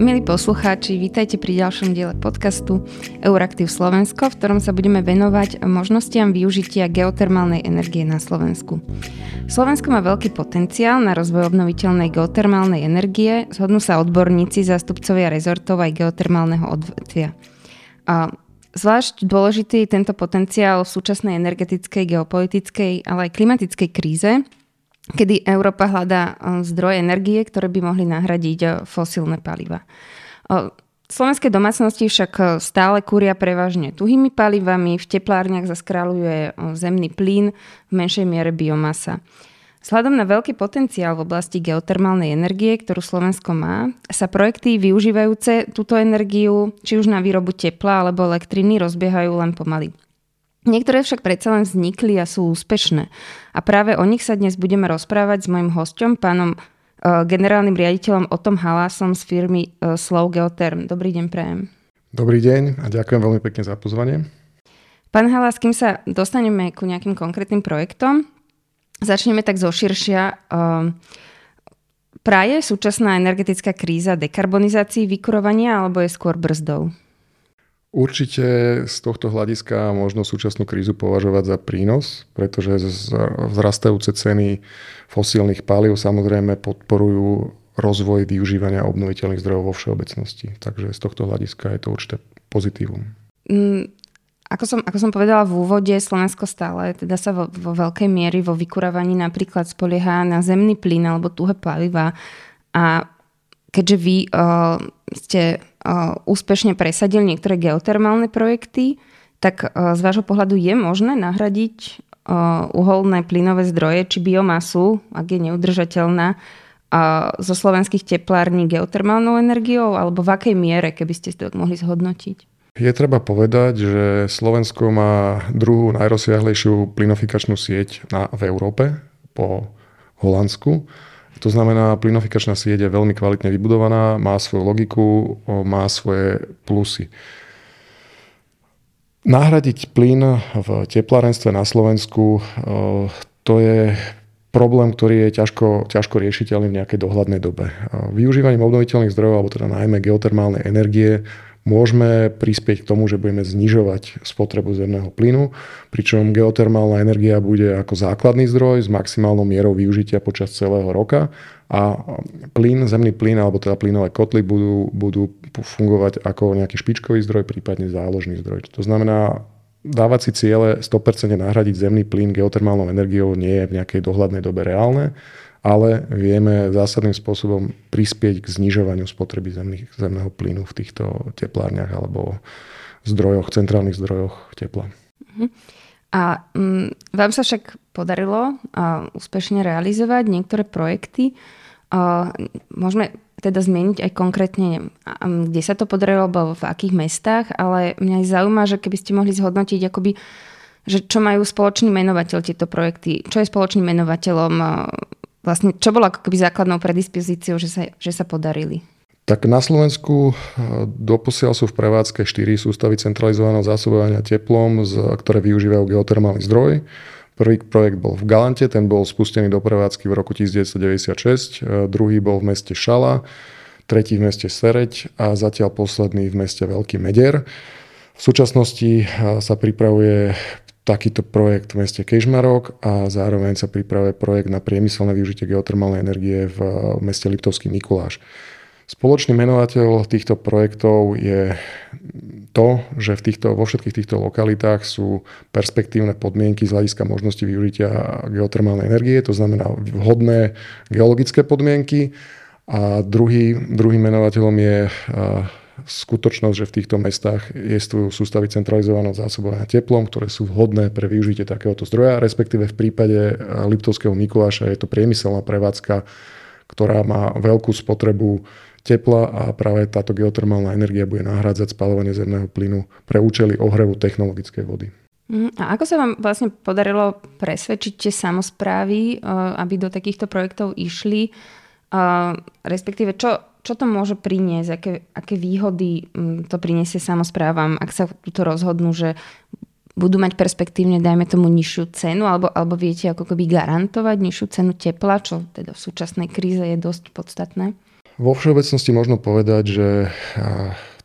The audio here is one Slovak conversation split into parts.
Milí poslucháči, vítajte pri ďalšom diele podcastu Euraktiv Slovensko, v ktorom sa budeme venovať možnostiam využitia geotermálnej energie na Slovensku. Slovensko má veľký potenciál na rozvoj obnoviteľnej geotermálnej energie, zhodnú sa odborníci, zástupcovia rezortov aj geotermálneho odvetvia. Zvlášť dôležitý je tento potenciál v súčasnej energetickej, geopolitickej, ale aj klimatickej kríze, kedy Európa hľadá eh, zdroje energie, ktoré by mohli nahradiť eh, fosílne paliva. Eh, slovenské domácnosti však stále kúria prevažne tuhými palivami, v teplárniach zaskráľuje zemný plyn, v menšej miere biomasa. Vzhľadom na veľký potenciál v oblasti geotermálnej energie, ktorú Slovensko má, sa projekty využívajúce túto energiu, či už na výrobu tepla alebo elektriny, rozbiehajú len pomaly. Niektoré však predsa len vznikli a sú úspešné. A práve o nich sa dnes budeme rozprávať s mojim hostom, pánom uh, generálnym riaditeľom Otom Halásom z firmy uh, Slow Geotherm. Dobrý deň, prajem. Dobrý deň a ďakujem veľmi pekne za pozvanie. Pán Halás, kým sa dostaneme ku nejakým konkrétnym projektom, začneme tak zoširšia. Uh, Praje súčasná energetická kríza dekarbonizácii vykurovania alebo je skôr brzdou? Určite z tohto hľadiska možno súčasnú krízu považovať za prínos, pretože vzrastajúce ceny fosílnych palív samozrejme podporujú rozvoj využívania obnoviteľných zdrojov vo všeobecnosti. Takže z tohto hľadiska je to určité pozitívum. Mm, ako som, ako som povedala v úvode, Slovensko stále teda sa vo, vo veľkej miery vo vykurávaní napríklad spolieha na zemný plyn alebo tuhé paliva. A keďže vy uh, ste úspešne presadil niektoré geotermálne projekty, tak z vášho pohľadu je možné nahradiť uholné plynové zdroje či biomasu, ak je neudržateľná, zo slovenských teplární geotermálnou energiou, alebo v akej miere, keby ste to mohli zhodnotiť? Je treba povedať, že Slovensko má druhú najrozsiahlejšiu plynofikačnú sieť na, v Európe po Holandsku to znamená, plynofikačná sieť je veľmi kvalitne vybudovaná, má svoju logiku, má svoje plusy. Nahradiť plyn v teplárenstve na Slovensku, to je problém, ktorý je ťažko, ťažko riešiteľný v nejakej dohľadnej dobe. Využívaním obnoviteľných zdrojov, alebo teda najmä geotermálnej energie, môžeme prispieť k tomu, že budeme znižovať spotrebu zemného plynu, pričom geotermálna energia bude ako základný zdroj s maximálnou mierou využitia počas celého roka a plyn, zemný plyn alebo teda plynové kotly budú, budú fungovať ako nejaký špičkový zdroj, prípadne záložný zdroj. To znamená, dávať si ciele 100% nahradiť zemný plyn geotermálnou energiou nie je v nejakej dohľadnej dobe reálne ale vieme zásadným spôsobom prispieť k znižovaniu spotreby zemných, zemného plynu v týchto teplárniach alebo zdrojoch, centrálnych zdrojoch tepla. Uh-huh. A um, vám sa však podarilo uh, úspešne realizovať niektoré projekty. Uh, môžeme teda zmieniť aj konkrétne, um, kde sa to podarilo, alebo v akých mestách, ale mňa aj zaujíma, že keby ste mohli zhodnotiť akoby že čo majú spoločný menovateľ tieto projekty, čo je spoločným menovateľom vlastne, čo bolo ako keby základnou predispozíciou, že sa, že sa podarili? Tak na Slovensku eh, doposiaľ sú v prevádzke 4 sústavy centralizovaného zásobovania teplom, ktoré využívajú geotermálny zdroj. Prvý projekt bol v Galante, ten bol spustený do prevádzky v roku 1996, eh, druhý bol v meste Šala, tretí v meste Sereď a zatiaľ posledný v meste Veľký Medier. V súčasnosti eh, sa pripravuje takýto projekt v meste Kežmarok a zároveň sa pripravuje projekt na priemyselné využitie geotermálnej energie v meste Liptovský Mikuláš. Spoločný menovateľ týchto projektov je to, že v týchto, vo všetkých týchto lokalitách sú perspektívne podmienky z hľadiska možnosti využitia geotermálnej energie, to znamená vhodné geologické podmienky. A druhý, druhým menovateľom je skutočnosť, že v týchto mestách existujú sústavy centralizovaného zásobovania teplom, ktoré sú vhodné pre využitie takéhoto zdroja, respektíve v prípade eh, Liptovského Mikuláša je to priemyselná prevádzka, ktorá má veľkú spotrebu tepla a práve táto geotermálna energia bude nahrádzať spalovanie zemného plynu pre účely ohrevu technologickej vody. Mhm. A ako sa vám vlastne podarilo presvedčiť tie samozprávy, eh, aby do takýchto projektov išli? Eh, respektíve, čo, čo to môže priniesť, aké, aké výhody mm, to priniesie samozprávam, ak sa tuto rozhodnú, že budú mať perspektívne, dajme tomu, nižšiu cenu, alebo, alebo viete ako keby garantovať nižšiu cenu tepla, čo teda v súčasnej kríze je dosť podstatné? Vo všeobecnosti možno povedať, že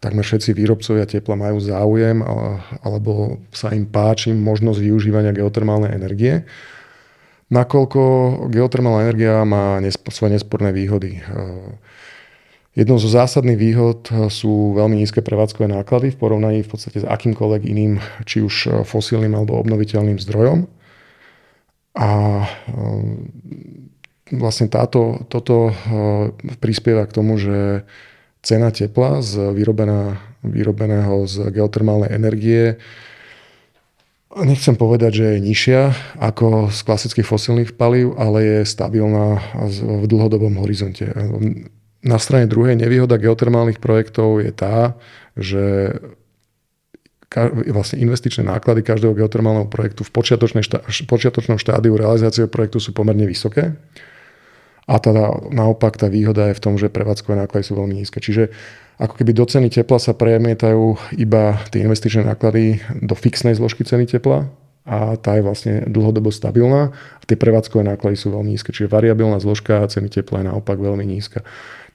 takmer všetci výrobcovia tepla majú záujem alebo sa im páči možnosť využívania geotermálnej energie. Nakoľko geotermálna energia má svoje nesporné výhody. Jednou zo zásadných výhod sú veľmi nízke prevádzkové náklady v porovnaní v podstate s akýmkoľvek iným, či už fosílnym alebo obnoviteľným zdrojom. A vlastne táto, toto eh, prispieva k tomu, že cena tepla z vyrobená, vyrobeného z geotermálnej energie nechcem povedať, že je nižšia ako z klasických fosílnych palív, ale je stabilná v dlhodobom horizonte. Na strane druhej nevýhoda geotermálnych projektov je tá, že vlastne investičné náklady každého geotermálneho projektu v počiatočnom štádiu realizácie projektu sú pomerne vysoké. A teda naopak tá výhoda je v tom, že prevádzkové náklady sú veľmi nízke. Čiže ako keby do ceny tepla sa premietajú iba tie investičné náklady do fixnej zložky ceny tepla a tá je vlastne dlhodobo stabilná a tie prevádzkové náklady sú veľmi nízke. Čiže variabilná zložka ceny tepla je naopak veľmi nízka.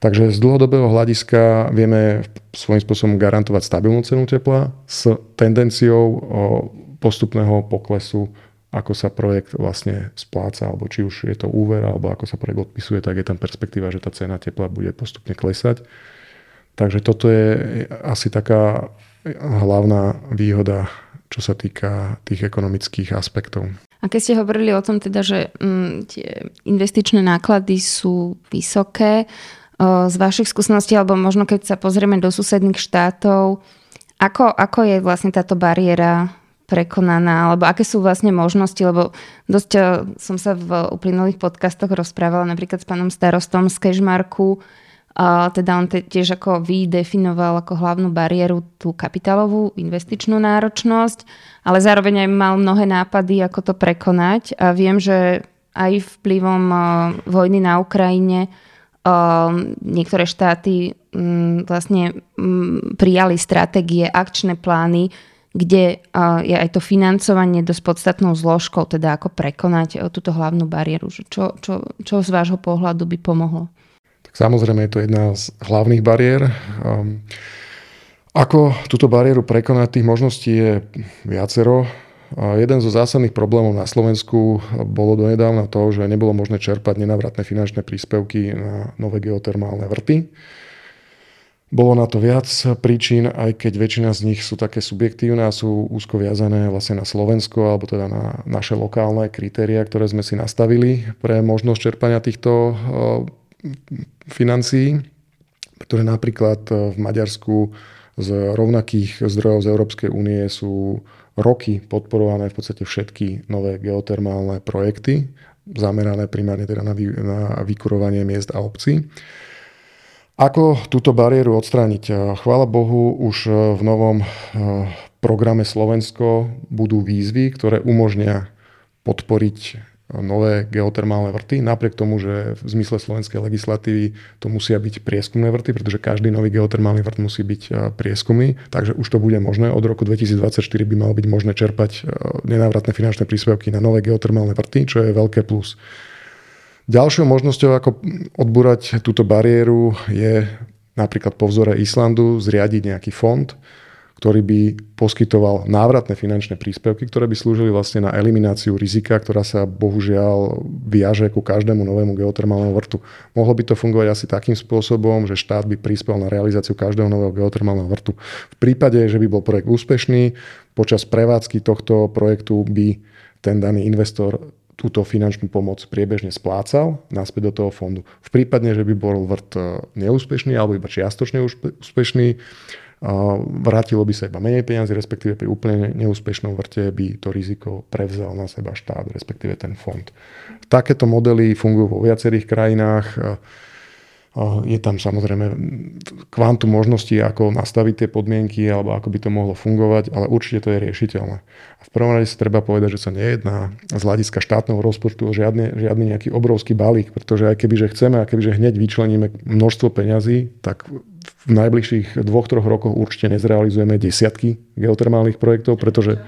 Takže z dlhodobého hľadiska vieme svojím spôsobom garantovať stabilnú cenu tepla s tendenciou postupného poklesu ako sa projekt vlastne spláca, alebo či už je to úver, alebo ako sa projekt odpisuje, tak je tam perspektíva, že tá cena tepla bude postupne klesať. Takže toto je asi taká hlavná výhoda, čo sa týka tých ekonomických aspektov. A keď ste hovorili o tom teda, že mm, tie investičné náklady sú vysoké, z vašich skúseností, alebo možno keď sa pozrieme do susedných štátov, ako, ako je vlastne táto bariéra prekonaná, alebo aké sú vlastne možnosti, lebo dosť eh, som sa v uplynulých podcastoch rozprávala napríklad s pánom starostom z Kežmarku, a teda on tiež ako vydefinoval ako hlavnú bariéru tú kapitálovú investičnú náročnosť, ale zároveň aj mal mnohé nápady, ako to prekonať. A viem, že aj vplyvom eh, vojny na Ukrajine eh, niektoré štáty mm, vlastne mm, prijali stratégie, akčné plány, kde je aj to financovanie dosť podstatnou zložkou, teda ako prekonať e, túto hlavnú bariéru. Čo, čo, čo z vášho pohľadu by pomohlo? Tak samozrejme je to jedna z hlavných bariér. Um, ako túto bariéru prekonať, tých možností je viacero. Jeden zo zásadných problémov na Slovensku bolo donedávna to, že nebolo možné čerpať nenavratné finančné príspevky na nové geotermálne vrty. Bolo na to viac príčin, aj keď väčšina z nich sú také subjektívne a sú úzko viazané vlastne na Slovensko alebo teda na naše lokálne kritéria, ktoré sme si nastavili pre možnosť čerpania týchto financií. Pretože napríklad v Maďarsku z rovnakých zdrojov z Európskej únie sú roky podporované v podstate všetky nové geotermálne projekty, zamerané primárne teda na, vy, na vykurovanie miest a obcí. Ako túto bariéru odstrániť? Chvála Bohu, už v novom programe Slovensko budú výzvy, ktoré umožnia podporiť nové geotermálne vrty, napriek tomu, že v zmysle slovenskej legislatívy to musia byť prieskumné vrty, pretože každý nový geotermálny vrt musí byť prieskumný, takže už to bude možné. Od roku 2024 by malo byť možné čerpať nenávratné finančné príspevky na nové geotermálne vrty, čo je veľké plus. Ďalšou možnosťou, ako odbúrať túto bariéru, je napríklad po vzore Islandu zriadiť nejaký fond, ktorý by poskytoval návratné finančné príspevky, ktoré by slúžili vlastne na elimináciu rizika, ktorá sa bohužiaľ viaže ku každému novému geotermálnemu vrtu. Mohlo by to fungovať asi takým spôsobom, že štát by prispel na realizáciu každého nového geotermálneho vrtu. V prípade, že by bol projekt úspešný, počas prevádzky tohto projektu by ten daný investor túto finančnú pomoc priebežne splácal naspäť do toho fondu. V prípade, že by bol vrt e, neúspešný alebo iba čiastočne úspešný, vrátilo by sa iba menej peniazy, respektíve pri úplne neúspešnom vrte by to riziko prevzal na seba štát, respektíve ten fond. Takéto modely fungujú vo viacerých krajinách. Je tam samozrejme kvantum možností, ako nastaviť tie podmienky alebo ako by to mohlo fungovať, ale určite to je riešiteľné. V prvom rade si treba povedať, že sa nejedná z hľadiska štátneho rozpočtu o žiadny, žiadny nejaký obrovský balík, pretože aj keby že chceme a keby že hneď vyčleníme množstvo peňazí, tak v najbližších dvoch, troch rokoch určite nezrealizujeme desiatky geotermálnych projektov, pretože,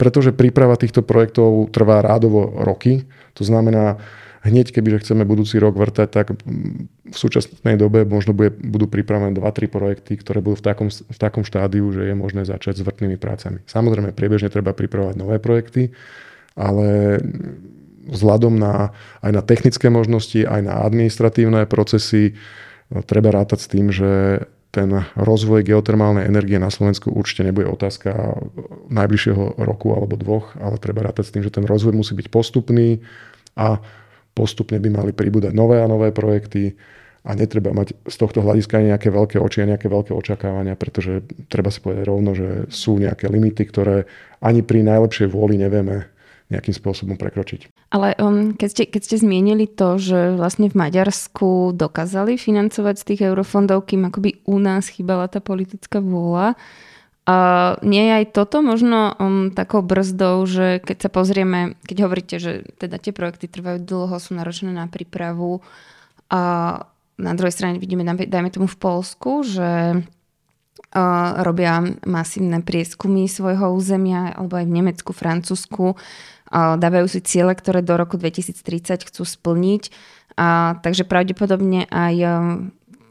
pretože príprava týchto projektov trvá rádovo roky. To znamená, hneď, kebyže chceme budúci rok vrtať, tak v súčasnej dobe možno bude, budú pripravené 2-3 projekty, ktoré budú v takom, v takom štádiu, že je možné začať s vrtnými prácami. Samozrejme, priebežne treba pripravovať nové projekty, ale vzhľadom na, aj na technické možnosti, aj na administratívne procesy treba rátať s tým, že ten rozvoj geotermálnej energie na Slovensku určite nebude otázka najbližšieho roku alebo dvoch, ale treba rátať s tým, že ten rozvoj musí byť postupný a postupne by mali pribúdať nové a nové projekty a netreba mať z tohto hľadiska nejaké veľké oči a nejaké veľké očakávania, pretože treba si povedať rovno, že sú nejaké limity, ktoré ani pri najlepšej vôli nevieme nejakým spôsobom prekročiť. Ale um, keď, ste, keď ste zmienili to, že vlastne v Maďarsku dokázali financovať z tých eurofondov, kým akoby u nás chýbala tá politická vôľa, a nie je aj toto možno um, takou brzdou, že keď sa pozrieme, keď hovoríte, že teda tie projekty trvajú dlho, sú náročné na prípravu a na druhej strane vidíme, dajme tomu v Polsku, že uh, robia masívne prieskumy svojho územia, alebo aj v Nemecku, Francúzsku, dávajú si ciele, ktoré do roku 2030 chcú splniť. A, takže pravdepodobne aj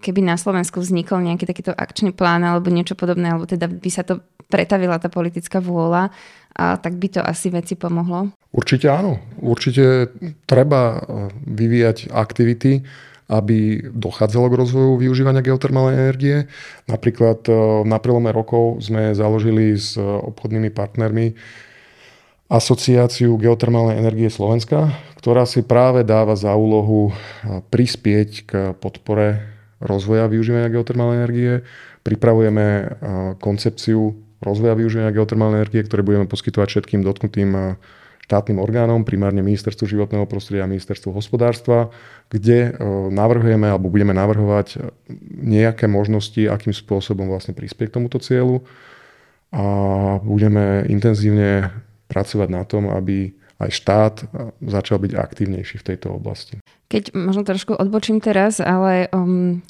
keby na Slovensku vznikol nejaký takýto akčný plán alebo niečo podobné, alebo teda by sa to pretavila tá politická vôľa, a tak by to asi veci pomohlo? Určite áno. Určite treba vyvíjať aktivity, aby dochádzalo k rozvoju využívania geotermálnej energie. Napríklad uh, na prelome rokov sme založili s obchodnými partnermi asociáciu geotermálnej energie Slovenska, ktorá si práve dáva za úlohu prispieť k podpore rozvoja využívania geotermálnej energie. Pripravujeme koncepciu rozvoja využívania geotermálnej energie, ktoré budeme poskytovať všetkým dotknutým štátnym orgánom, primárne Ministerstvu životného prostredia a Ministerstvu hospodárstva, kde navrhujeme alebo budeme navrhovať nejaké možnosti, akým spôsobom vlastne prispieť k tomuto cieľu. A budeme intenzívne pracovať na tom, aby aj štát začal byť aktívnejší v tejto oblasti. Keď možno trošku odbočím teraz, ale um,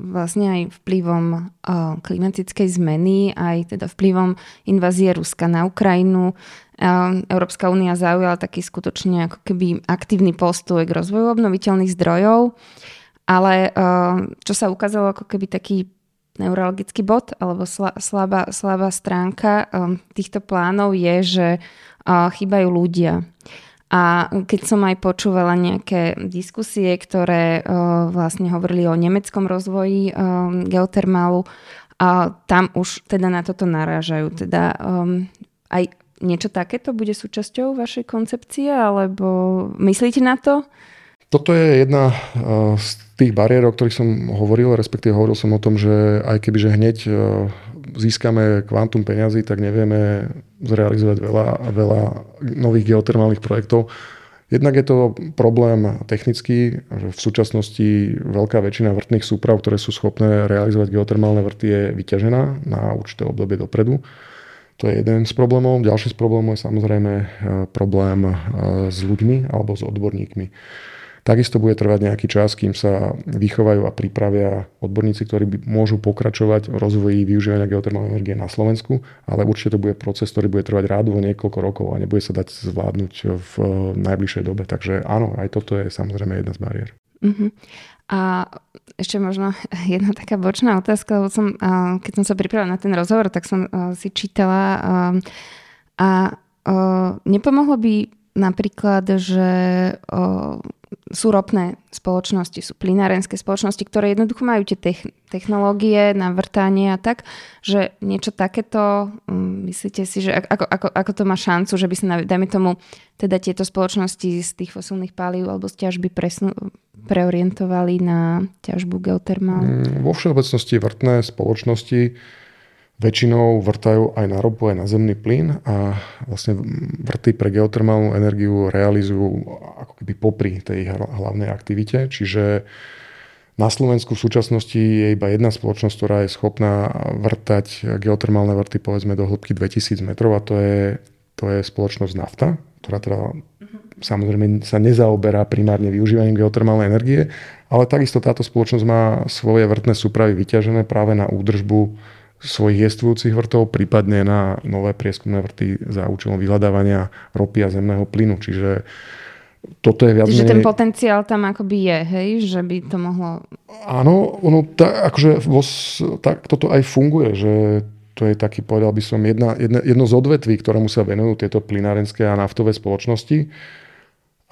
vlastne aj vplyvom klimatickej zmeny, aj teda vplyvom invázie Ruska na Ukrajinu, Európska únia zaujala taký skutočne ako keby aktívny postoj k rozvoju obnoviteľných zdrojov, ale uh, čo sa ukázalo ako keby taký neurologický bod alebo slabá, slabá stránka um, týchto plánov je, že uh, chýbajú ľudia. A keď som aj počúvala nejaké diskusie, ktoré vlastne hovorili o nemeckom rozvoji geotermálu, a tam už teda na toto narážajú. Teda aj niečo takéto bude súčasťou vašej koncepcie, alebo myslíte na to? Toto je jedna uh, z tých bariér, o ktorých som hovoril, respektíve hovoril som o tom, že aj keby že hneď uh, získame kvantum peňazí, tak nevieme zrealizovať veľa, veľa nových geotermálnych projektov. Jednak je to problém technický, že v súčasnosti veľká väčšina vrtných súprav, ktoré sú schopné realizovať geotermálne vrty, je vyťažená na určité obdobie dopredu. To je jeden z problémov. Ďalší z problémov je samozrejme uh, problém s ľuďmi alebo s odborníkmi. Takisto bude trvať nejaký čas, kým sa vychovajú a pripravia odborníci, ktorí by môžu pokračovať v rozvoji využívania geotermálnej energie na Slovensku, ale určite to bude proces, ktorý bude trvať rádovo niekoľko rokov a nebude sa dať zvládnuť v najbližšej dobe. Takže áno, aj toto je samozrejme jedna z bariér. Uh-huh. A ešte možno jedna taká bočná otázka, lebo som, keď som sa pripravila na ten rozhovor, tak som si čítala a nepomohlo by napríklad, že sú ropné spoločnosti, sú plinárenské spoločnosti, ktoré jednoducho majú tie technológie na vrtanie a tak, že niečo takéto, um, myslíte si, že ako, ako, ako to má šancu, že by sa, dajme tomu, teda tieto spoločnosti z tých fosilných palív alebo z ťažby presnú, preorientovali na ťažbu geotermálnu? Mm, vo všeobecnosti vrtné spoločnosti väčšinou vrtajú aj na ropu, aj na zemný plyn a vlastne vrty pre geotermálnu energiu realizujú ako keby popri tej hlavnej aktivite. Čiže na Slovensku v súčasnosti je iba jedna spoločnosť, ktorá je schopná vrtať geotermálne vrty povedzme do hĺbky 2000 metrov a to je, to je spoločnosť Nafta, ktorá teda samozrejme sa nezaoberá primárne využívaním geotermálnej energie, ale takisto táto spoločnosť má svoje vrtné súpravy vyťažené práve na údržbu svojich jestvujúcich vrtov, prípadne na nové prieskumné vrty za účelom vyhľadávania ropy a zemného plynu. Čiže toto je viac Čiže menej... ten potenciál tam akoby je, hej? Že by to mohlo... Áno, ono ta, akože vo, tak toto aj funguje, že to je taký, povedal by som, jedna, jedna, jedno z odvetví, ktorému sa venujú tieto plynárenské a naftové spoločnosti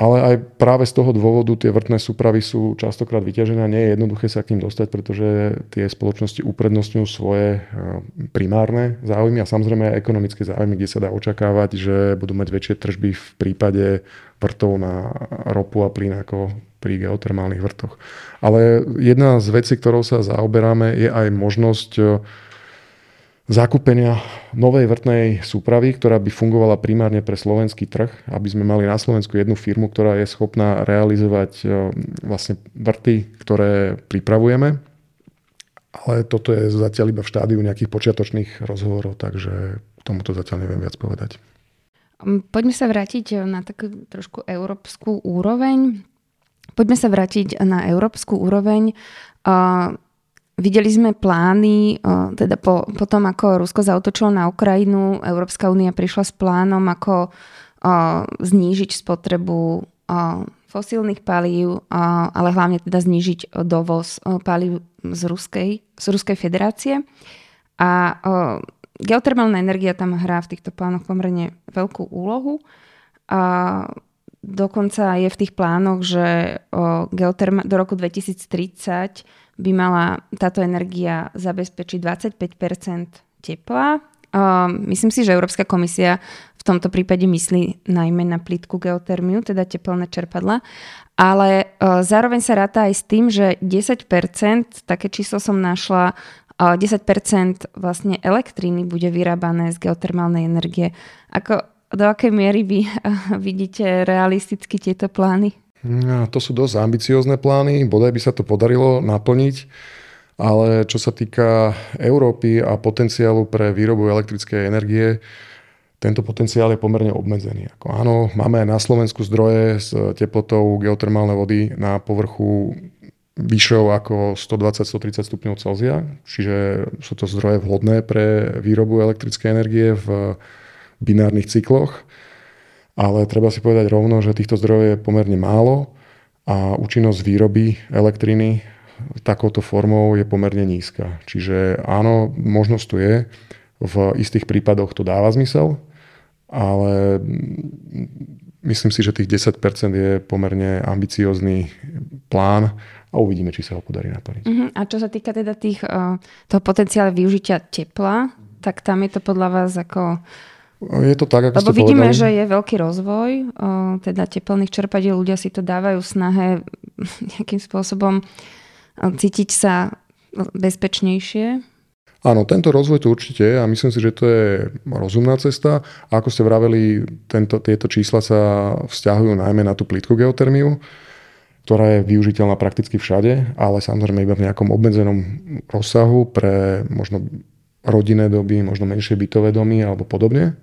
ale aj práve z toho dôvodu tie vrtné súpravy sú častokrát vyťažené a nie je jednoduché sa k ním dostať, pretože tie spoločnosti uprednostňujú svoje eh, primárne záujmy a samozrejme aj ekonomické záujmy, kde sa dá očakávať, že budú mať väčšie tržby v prípade vrtov na ropu a plyn ako pri geotermálnych vrtoch. Ale jedna z vecí, ktorou sa zaoberáme, je aj možnosť eh, zakúpenia novej vrtnej súpravy, ktorá by fungovala primárne pre slovenský trh, aby sme mali na Slovensku jednu firmu, ktorá je schopná realizovať e, vlastne vrty, ktoré pripravujeme. Ale toto je zatiaľ iba v štádiu nejakých počiatočných rozhovorov, takže tomuto zatiaľ neviem viac povedať. Poďme sa vrátiť na takú trošku európsku úroveň. Poďme sa vrátiť na európsku úroveň. Videli sme plány, teda po, po tom, ako Rusko zautočilo na Ukrajinu, Európska únia prišla s plánom, ako znížiť spotrebu fosílnych palív, ale hlavne teda znížiť dovoz palív z Ruskej, z Ruskej federácie. A geotermálna energia tam hrá v týchto plánoch pomerne veľkú úlohu. A dokonca je v tých plánoch, že geoterma, do roku 2030 by mala táto energia zabezpečiť 25% tepla. Myslím si, že Európska komisia v tomto prípade myslí najmä na plítku geotermiu, teda teplné čerpadla. Ale zároveň sa ráta aj s tým, že 10%, také číslo som našla, 10% vlastne elektriny bude vyrábané z geotermálnej energie. Ako, do akej miery vy vidíte realisticky tieto plány? To sú dosť ambiciózne plány, bodaj by sa to podarilo naplniť, ale čo sa týka Európy a potenciálu pre výrobu elektrickej energie, tento potenciál je pomerne obmedzený. Ako áno, máme aj na Slovensku zdroje s teplotou geotermálnej vody na povrchu vyššou ako 120-130 stupňov Celzia, čiže sú to zdroje vhodné pre výrobu elektrickej energie v binárnych cykloch ale treba si povedať rovno, že týchto zdrojov je pomerne málo a účinnosť výroby elektriny takouto formou je pomerne nízka. Čiže áno, možnosť tu je, v istých prípadoch to dáva zmysel, ale myslím si, že tých 10% je pomerne ambiciózny plán a uvidíme, či sa ho podarí naplniť. Uh-huh. A čo sa týka teda tých, uh, toho potenciálu využitia tepla, tak tam je to podľa vás ako je to tak, ako Lebo ste vidíme, povedali. že je veľký rozvoj, teda teplných čerpadiel, ľudia si to dávajú v snahe nejakým spôsobom cítiť sa bezpečnejšie. Áno, tento rozvoj tu určite je a myslím si, že to je rozumná cesta. A ako ste vraveli, tento, tieto čísla sa vzťahujú najmä na tú plítku geotermiu, ktorá je využiteľná prakticky všade, ale samozrejme iba v nejakom obmedzenom rozsahu pre možno rodinné domy, možno menšie bytové domy alebo podobne.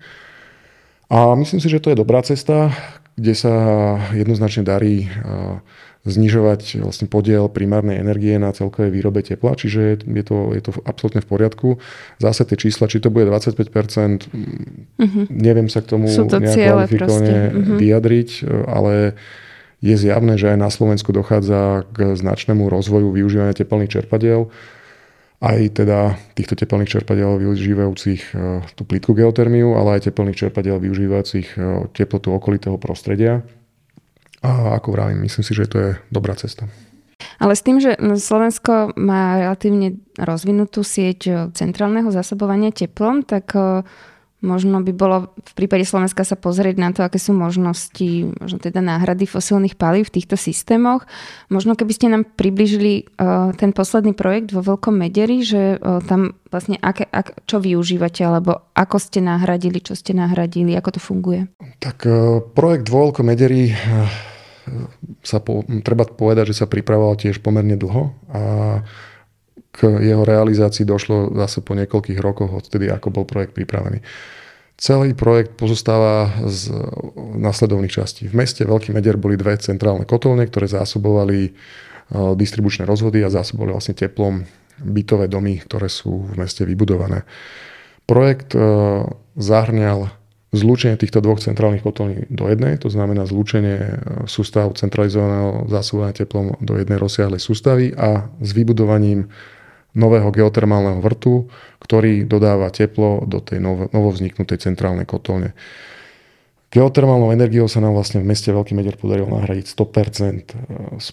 A myslím si, že to je dobrá cesta, kde sa jednoznačne darí znižovať vlastne podiel primárnej energie na celkovej výrobe tepla, čiže je to, je to absolútne v poriadku. Zase tie čísla, či to bude 25%, uh-huh. neviem sa k tomu nejak uh-huh. vyjadriť, ale je zjavné, že aj na Slovensku dochádza k značnému rozvoju využívania teplných čerpadiel aj teda týchto teplných čerpadiel využívajúcich e, tú plítku geotermiu, ale aj teplných čerpadiel využívajúcich e, teplotu okolitého prostredia. A ako vravím, myslím si, že to je dobrá cesta. Ale s tým, že Slovensko má relatívne rozvinutú sieť e, centrálneho zásobovania teplom, tak Možno by bolo v prípade Slovenska sa pozrieť na to, aké sú možnosti, možno teda náhrady fosílnych palív v týchto systémoch. Možno keby ste nám približili uh, ten posledný projekt vo Veľkom Mederi, že uh, tam vlastne aké, ak, čo využívate, alebo ako ste nahradili, čo ste nahradili, ako to funguje? Tak uh, projekt vo Veľkom Mederi sa po, treba povedať, že sa pripravoval tiež pomerne dlho a k jeho realizácii došlo zase po niekoľkých rokoch odtedy, ako bol projekt pripravený. Celý projekt pozostáva z nasledovných častí. V meste Veľký Medier boli dve centrálne kotolne, ktoré zásobovali e, distribučné rozvody a zásobovali vlastne teplom bytové domy, ktoré sú v meste vybudované. Projekt e, zahrňal zlúčenie týchto dvoch centrálnych kotolní do jednej, to znamená zlúčenie e, sústav centralizovaného zásobovania teplom do jednej rozsiahlej sústavy a s vybudovaním nového geotermálneho vrtu, ktorý dodáva teplo do tej novo, novovzniknutej centrálnej kotolne. Geotermálnou energiou sa nám vlastne v meste Veľký Medier podarilo nahradiť 100% e, z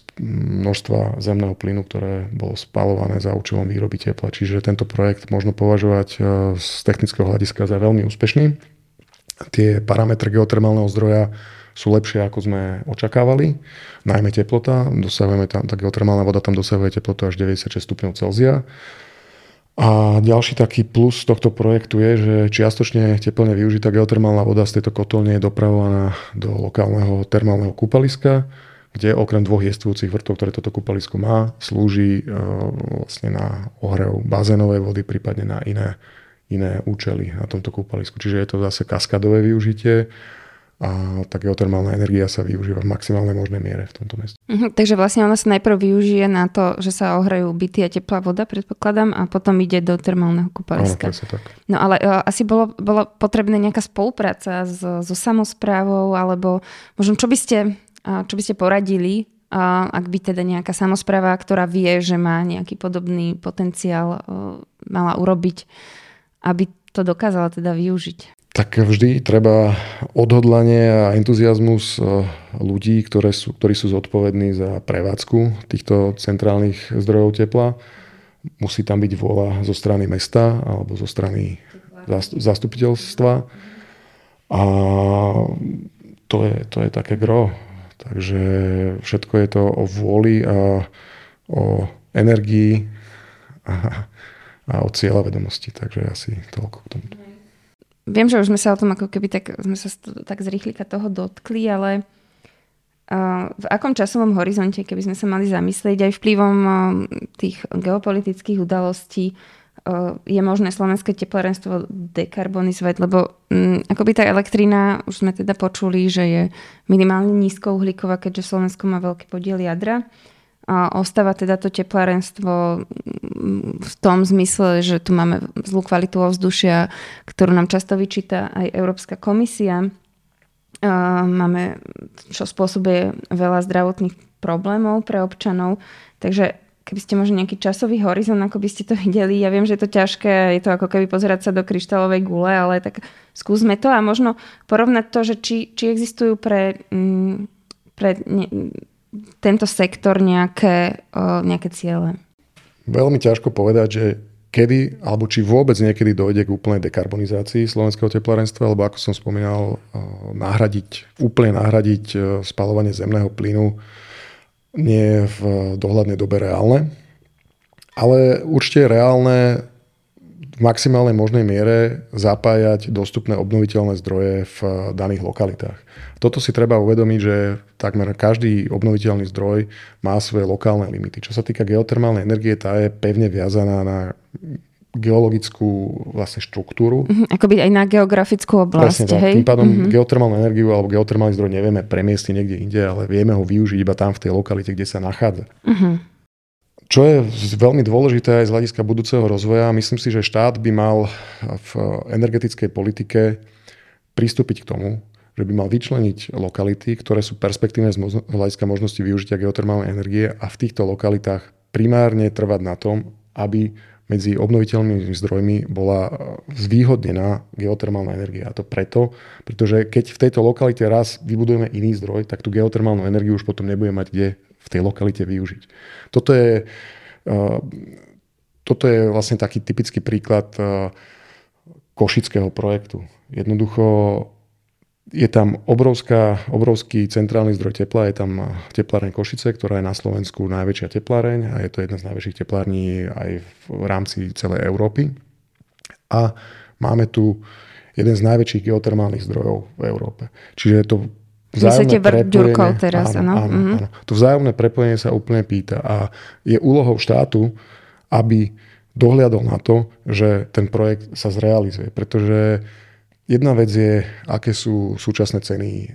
množstva zemného plynu, ktoré bolo spalované za účelom výroby tepla. Čiže tento projekt možno považovať e, z technického hľadiska za veľmi úspešný tie parametre geotermálneho zdroja sú lepšie, ako sme očakávali. Najmä teplota, dosahujeme tam, tá geotermálna voda tam dosahuje teplotu až 96 stupňov Celzia. A ďalší taký plus tohto projektu je, že čiastočne teplne využitá geotermálna voda z tejto kotolne je dopravovaná do lokálneho termálneho kúpaliska, kde okrem dvoch jestvujúcich vrtov, ktoré toto kúpalisko má, slúži e, vlastne na ohrev bazénovej vody, prípadne na iné iné účely na tomto kúpalisku. Čiže je to zase kaskadové využitie a tá geotermálna energia sa využíva v maximálnej možnej miere v tomto meste. Uh-huh, takže vlastne ona sa najprv využije na to, že sa ohrajú byty a teplá voda, predpokladám, a potom ide do termálneho kúpaliska. Áno, tak. No ale uh, asi bolo, bolo potrebné nejaká spolupráca s, so samozprávou, alebo možno čo by ste, uh, čo by ste poradili, uh, ak by teda nejaká samozpráva, ktorá vie, že má nejaký podobný potenciál, uh, mala urobiť aby to dokázala teda využiť? Tak vždy treba odhodlanie a entuziasmus e, ľudí, ktoré sú, ktorí sú zodpovední za prevádzku týchto centrálnych zdrojov tepla. Musí tam byť vôľa zo strany mesta alebo zo strany zastupiteľstva. A to je, to je také gro. Takže všetko je to o vôli a o energii a a od cieľa vedomosti. Takže asi toľko k tomu. Viem, že už sme sa o tom ako keby tak, sme sa tak z rýchlika toho dotkli, ale v akom časovom horizonte, keby sme sa mali zamyslieť aj vplyvom tých geopolitických udalostí, je možné slovenské teplárenstvo dekarbonizovať, lebo akoby tá elektrina, už sme teda počuli, že je minimálne nízkouhlíková, keďže Slovensko má veľký podiel jadra. Ostáva teda to teplárenstvo v tom zmysle, že tu máme zlú kvalitu ovzdušia, ktorú nám často vyčíta aj Európska komisia. Máme, čo spôsobuje veľa zdravotných problémov pre občanov. Takže keby ste možno nejaký časový horizont, ako by ste to videli. Ja viem, že je to ťažké, je to ako keby pozerať sa do kryštálovej gule, ale tak skúsme to a možno porovnať to, že či, či existujú pre, mm, pre ne, tento sektor nejaké, nejaké ciele? Veľmi ťažko povedať, že kedy, alebo či vôbec niekedy dojde k úplnej dekarbonizácii slovenského teplárenstva, alebo ako som spomínal, nahradiť, úplne nahradiť spalovanie zemného plynu nie je v dohľadnej dobe reálne. Ale určite je reálne v maximálnej možnej miere zapájať dostupné obnoviteľné zdroje v daných lokalitách. Toto si treba uvedomiť, že takmer každý obnoviteľný zdroj má svoje lokálne limity. Čo sa týka geotermálnej energie, tá je pevne viazaná na geologickú vlastne štruktúru. Uh-huh, akoby aj na geografickú oblasť. Presne tak. Hej? Tým pádom uh-huh. geotermálnu energiu alebo geotermálny zdroj nevieme premiestniť niekde inde, ale vieme ho využiť iba tam v tej lokalite, kde sa nachádza. Uh-huh. Čo je veľmi dôležité aj z hľadiska budúceho rozvoja, myslím si, že štát by mal v energetickej politike pristúpiť k tomu, že by mal vyčleniť lokality, ktoré sú perspektívne z hľadiska možnosti využitia geotermálnej energie a v týchto lokalitách primárne trvať na tom, aby medzi obnoviteľnými zdrojmi bola zvýhodnená geotermálna energia. A to preto, pretože keď v tejto lokalite raz vybudujeme iný zdroj, tak tú geotermálnu energiu už potom nebude mať kde v tej lokalite využiť. Toto je, uh, toto je vlastne taký typický príklad uh, košického projektu. Jednoducho je tam obrovská, obrovský centrálny zdroj tepla, je tam tepláreň Košice, ktorá je na Slovensku najväčšia tepláreň a je to jedna z najväčších teplární aj v rámci celej Európy. A máme tu jeden z najväčších geotermálnych zdrojov v Európe. Čiže je to Myslíte prepojenie, teraz, áno, áno, áno, áno. To vzájomné prepojenie sa úplne pýta a je úlohou štátu, aby dohliadol na to, že ten projekt sa zrealizuje. Pretože jedna vec je, aké sú súčasné ceny eh,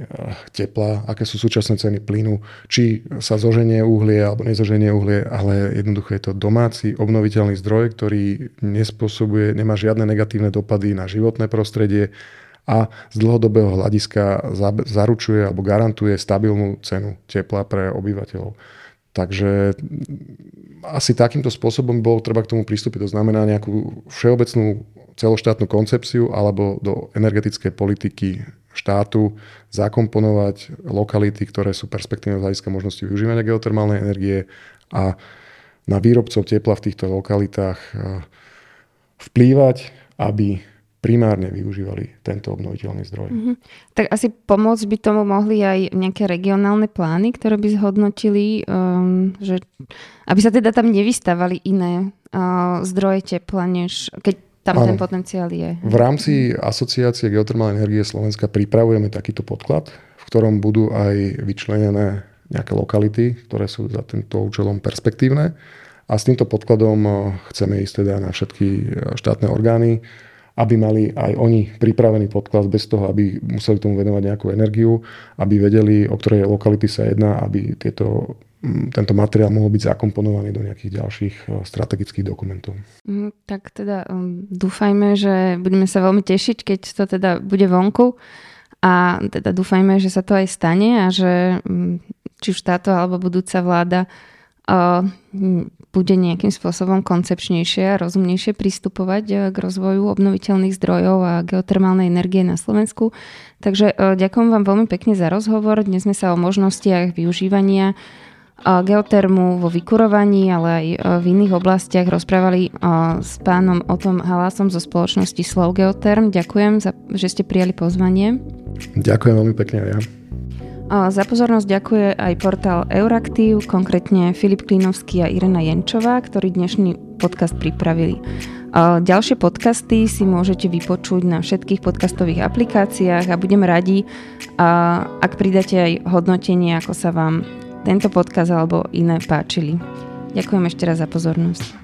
tepla, aké sú súčasné ceny plynu, či sa zoženie uhlie alebo nezoženie uhlie, ale jednoducho je to domáci obnoviteľný zdroj, ktorý nespôsobuje, nemá žiadne negatívne dopady na životné prostredie a z dlhodobého hľadiska zaručuje alebo garantuje stabilnú cenu tepla pre obyvateľov. Takže asi takýmto spôsobom bolo treba k tomu pristúpiť. To znamená nejakú všeobecnú celoštátnu koncepciu alebo do energetickej politiky štátu zakomponovať lokality, ktoré sú perspektívne z hľadiska možnosti využívania geotermálnej energie a na výrobcov tepla v týchto lokalitách eh, vplývať, aby primárne využívali tento obnoviteľný zdroj. Mm-hmm. Tak asi pomôcť by tomu mohli aj nejaké regionálne plány, ktoré by zhodnotili, um, že aby sa teda tam nevystávali iné uh, zdroje tepla, než keď tam ano. ten potenciál je. V rámci Asociácie geotermálnej energie Slovenska pripravujeme takýto podklad, v ktorom budú aj vyčlenené nejaké lokality, ktoré sú za tento účelom perspektívne. A s týmto podkladom uh, chceme ísť teda na všetky uh, štátne orgány, aby mali aj oni pripravený podklad bez toho, aby museli tomu venovať nejakú energiu, aby vedeli, o ktorej lokality sa jedná, aby tieto, mm, tento materiál mohol byť zakomponovaný do nejakých ďalších e, strategických dokumentov. Mm, tak teda um, dúfajme, že budeme sa veľmi tešiť, keď to teda bude vonku a teda dúfajme, že sa to aj stane a že um, či už táto alebo budúca vláda bude nejakým spôsobom koncepčnejšie a rozumnejšie pristupovať e, k rozvoju obnoviteľných zdrojov a geotermálnej energie na Slovensku. Takže e, ďakujem vám veľmi pekne za rozhovor. Dnes sme sa o možnostiach využívania e, geotermu vo vykurovaní, ale aj v iných oblastiach rozprávali s pánom o tom halásom zo spoločnosti Slow Geotherm. Ďakujem, že ste prijali pozvanie. Ďakujem veľmi pekne ja. Za pozornosť ďakuje aj portál Euraktiv, konkrétne Filip Klinovský a Irena Jenčová, ktorí dnešný podcast pripravili. Ďalšie podcasty si môžete vypočuť na všetkých podcastových aplikáciách a budem radi, ak pridáte aj hodnotenie, ako sa vám tento podcast alebo iné páčili. Ďakujem ešte raz za pozornosť.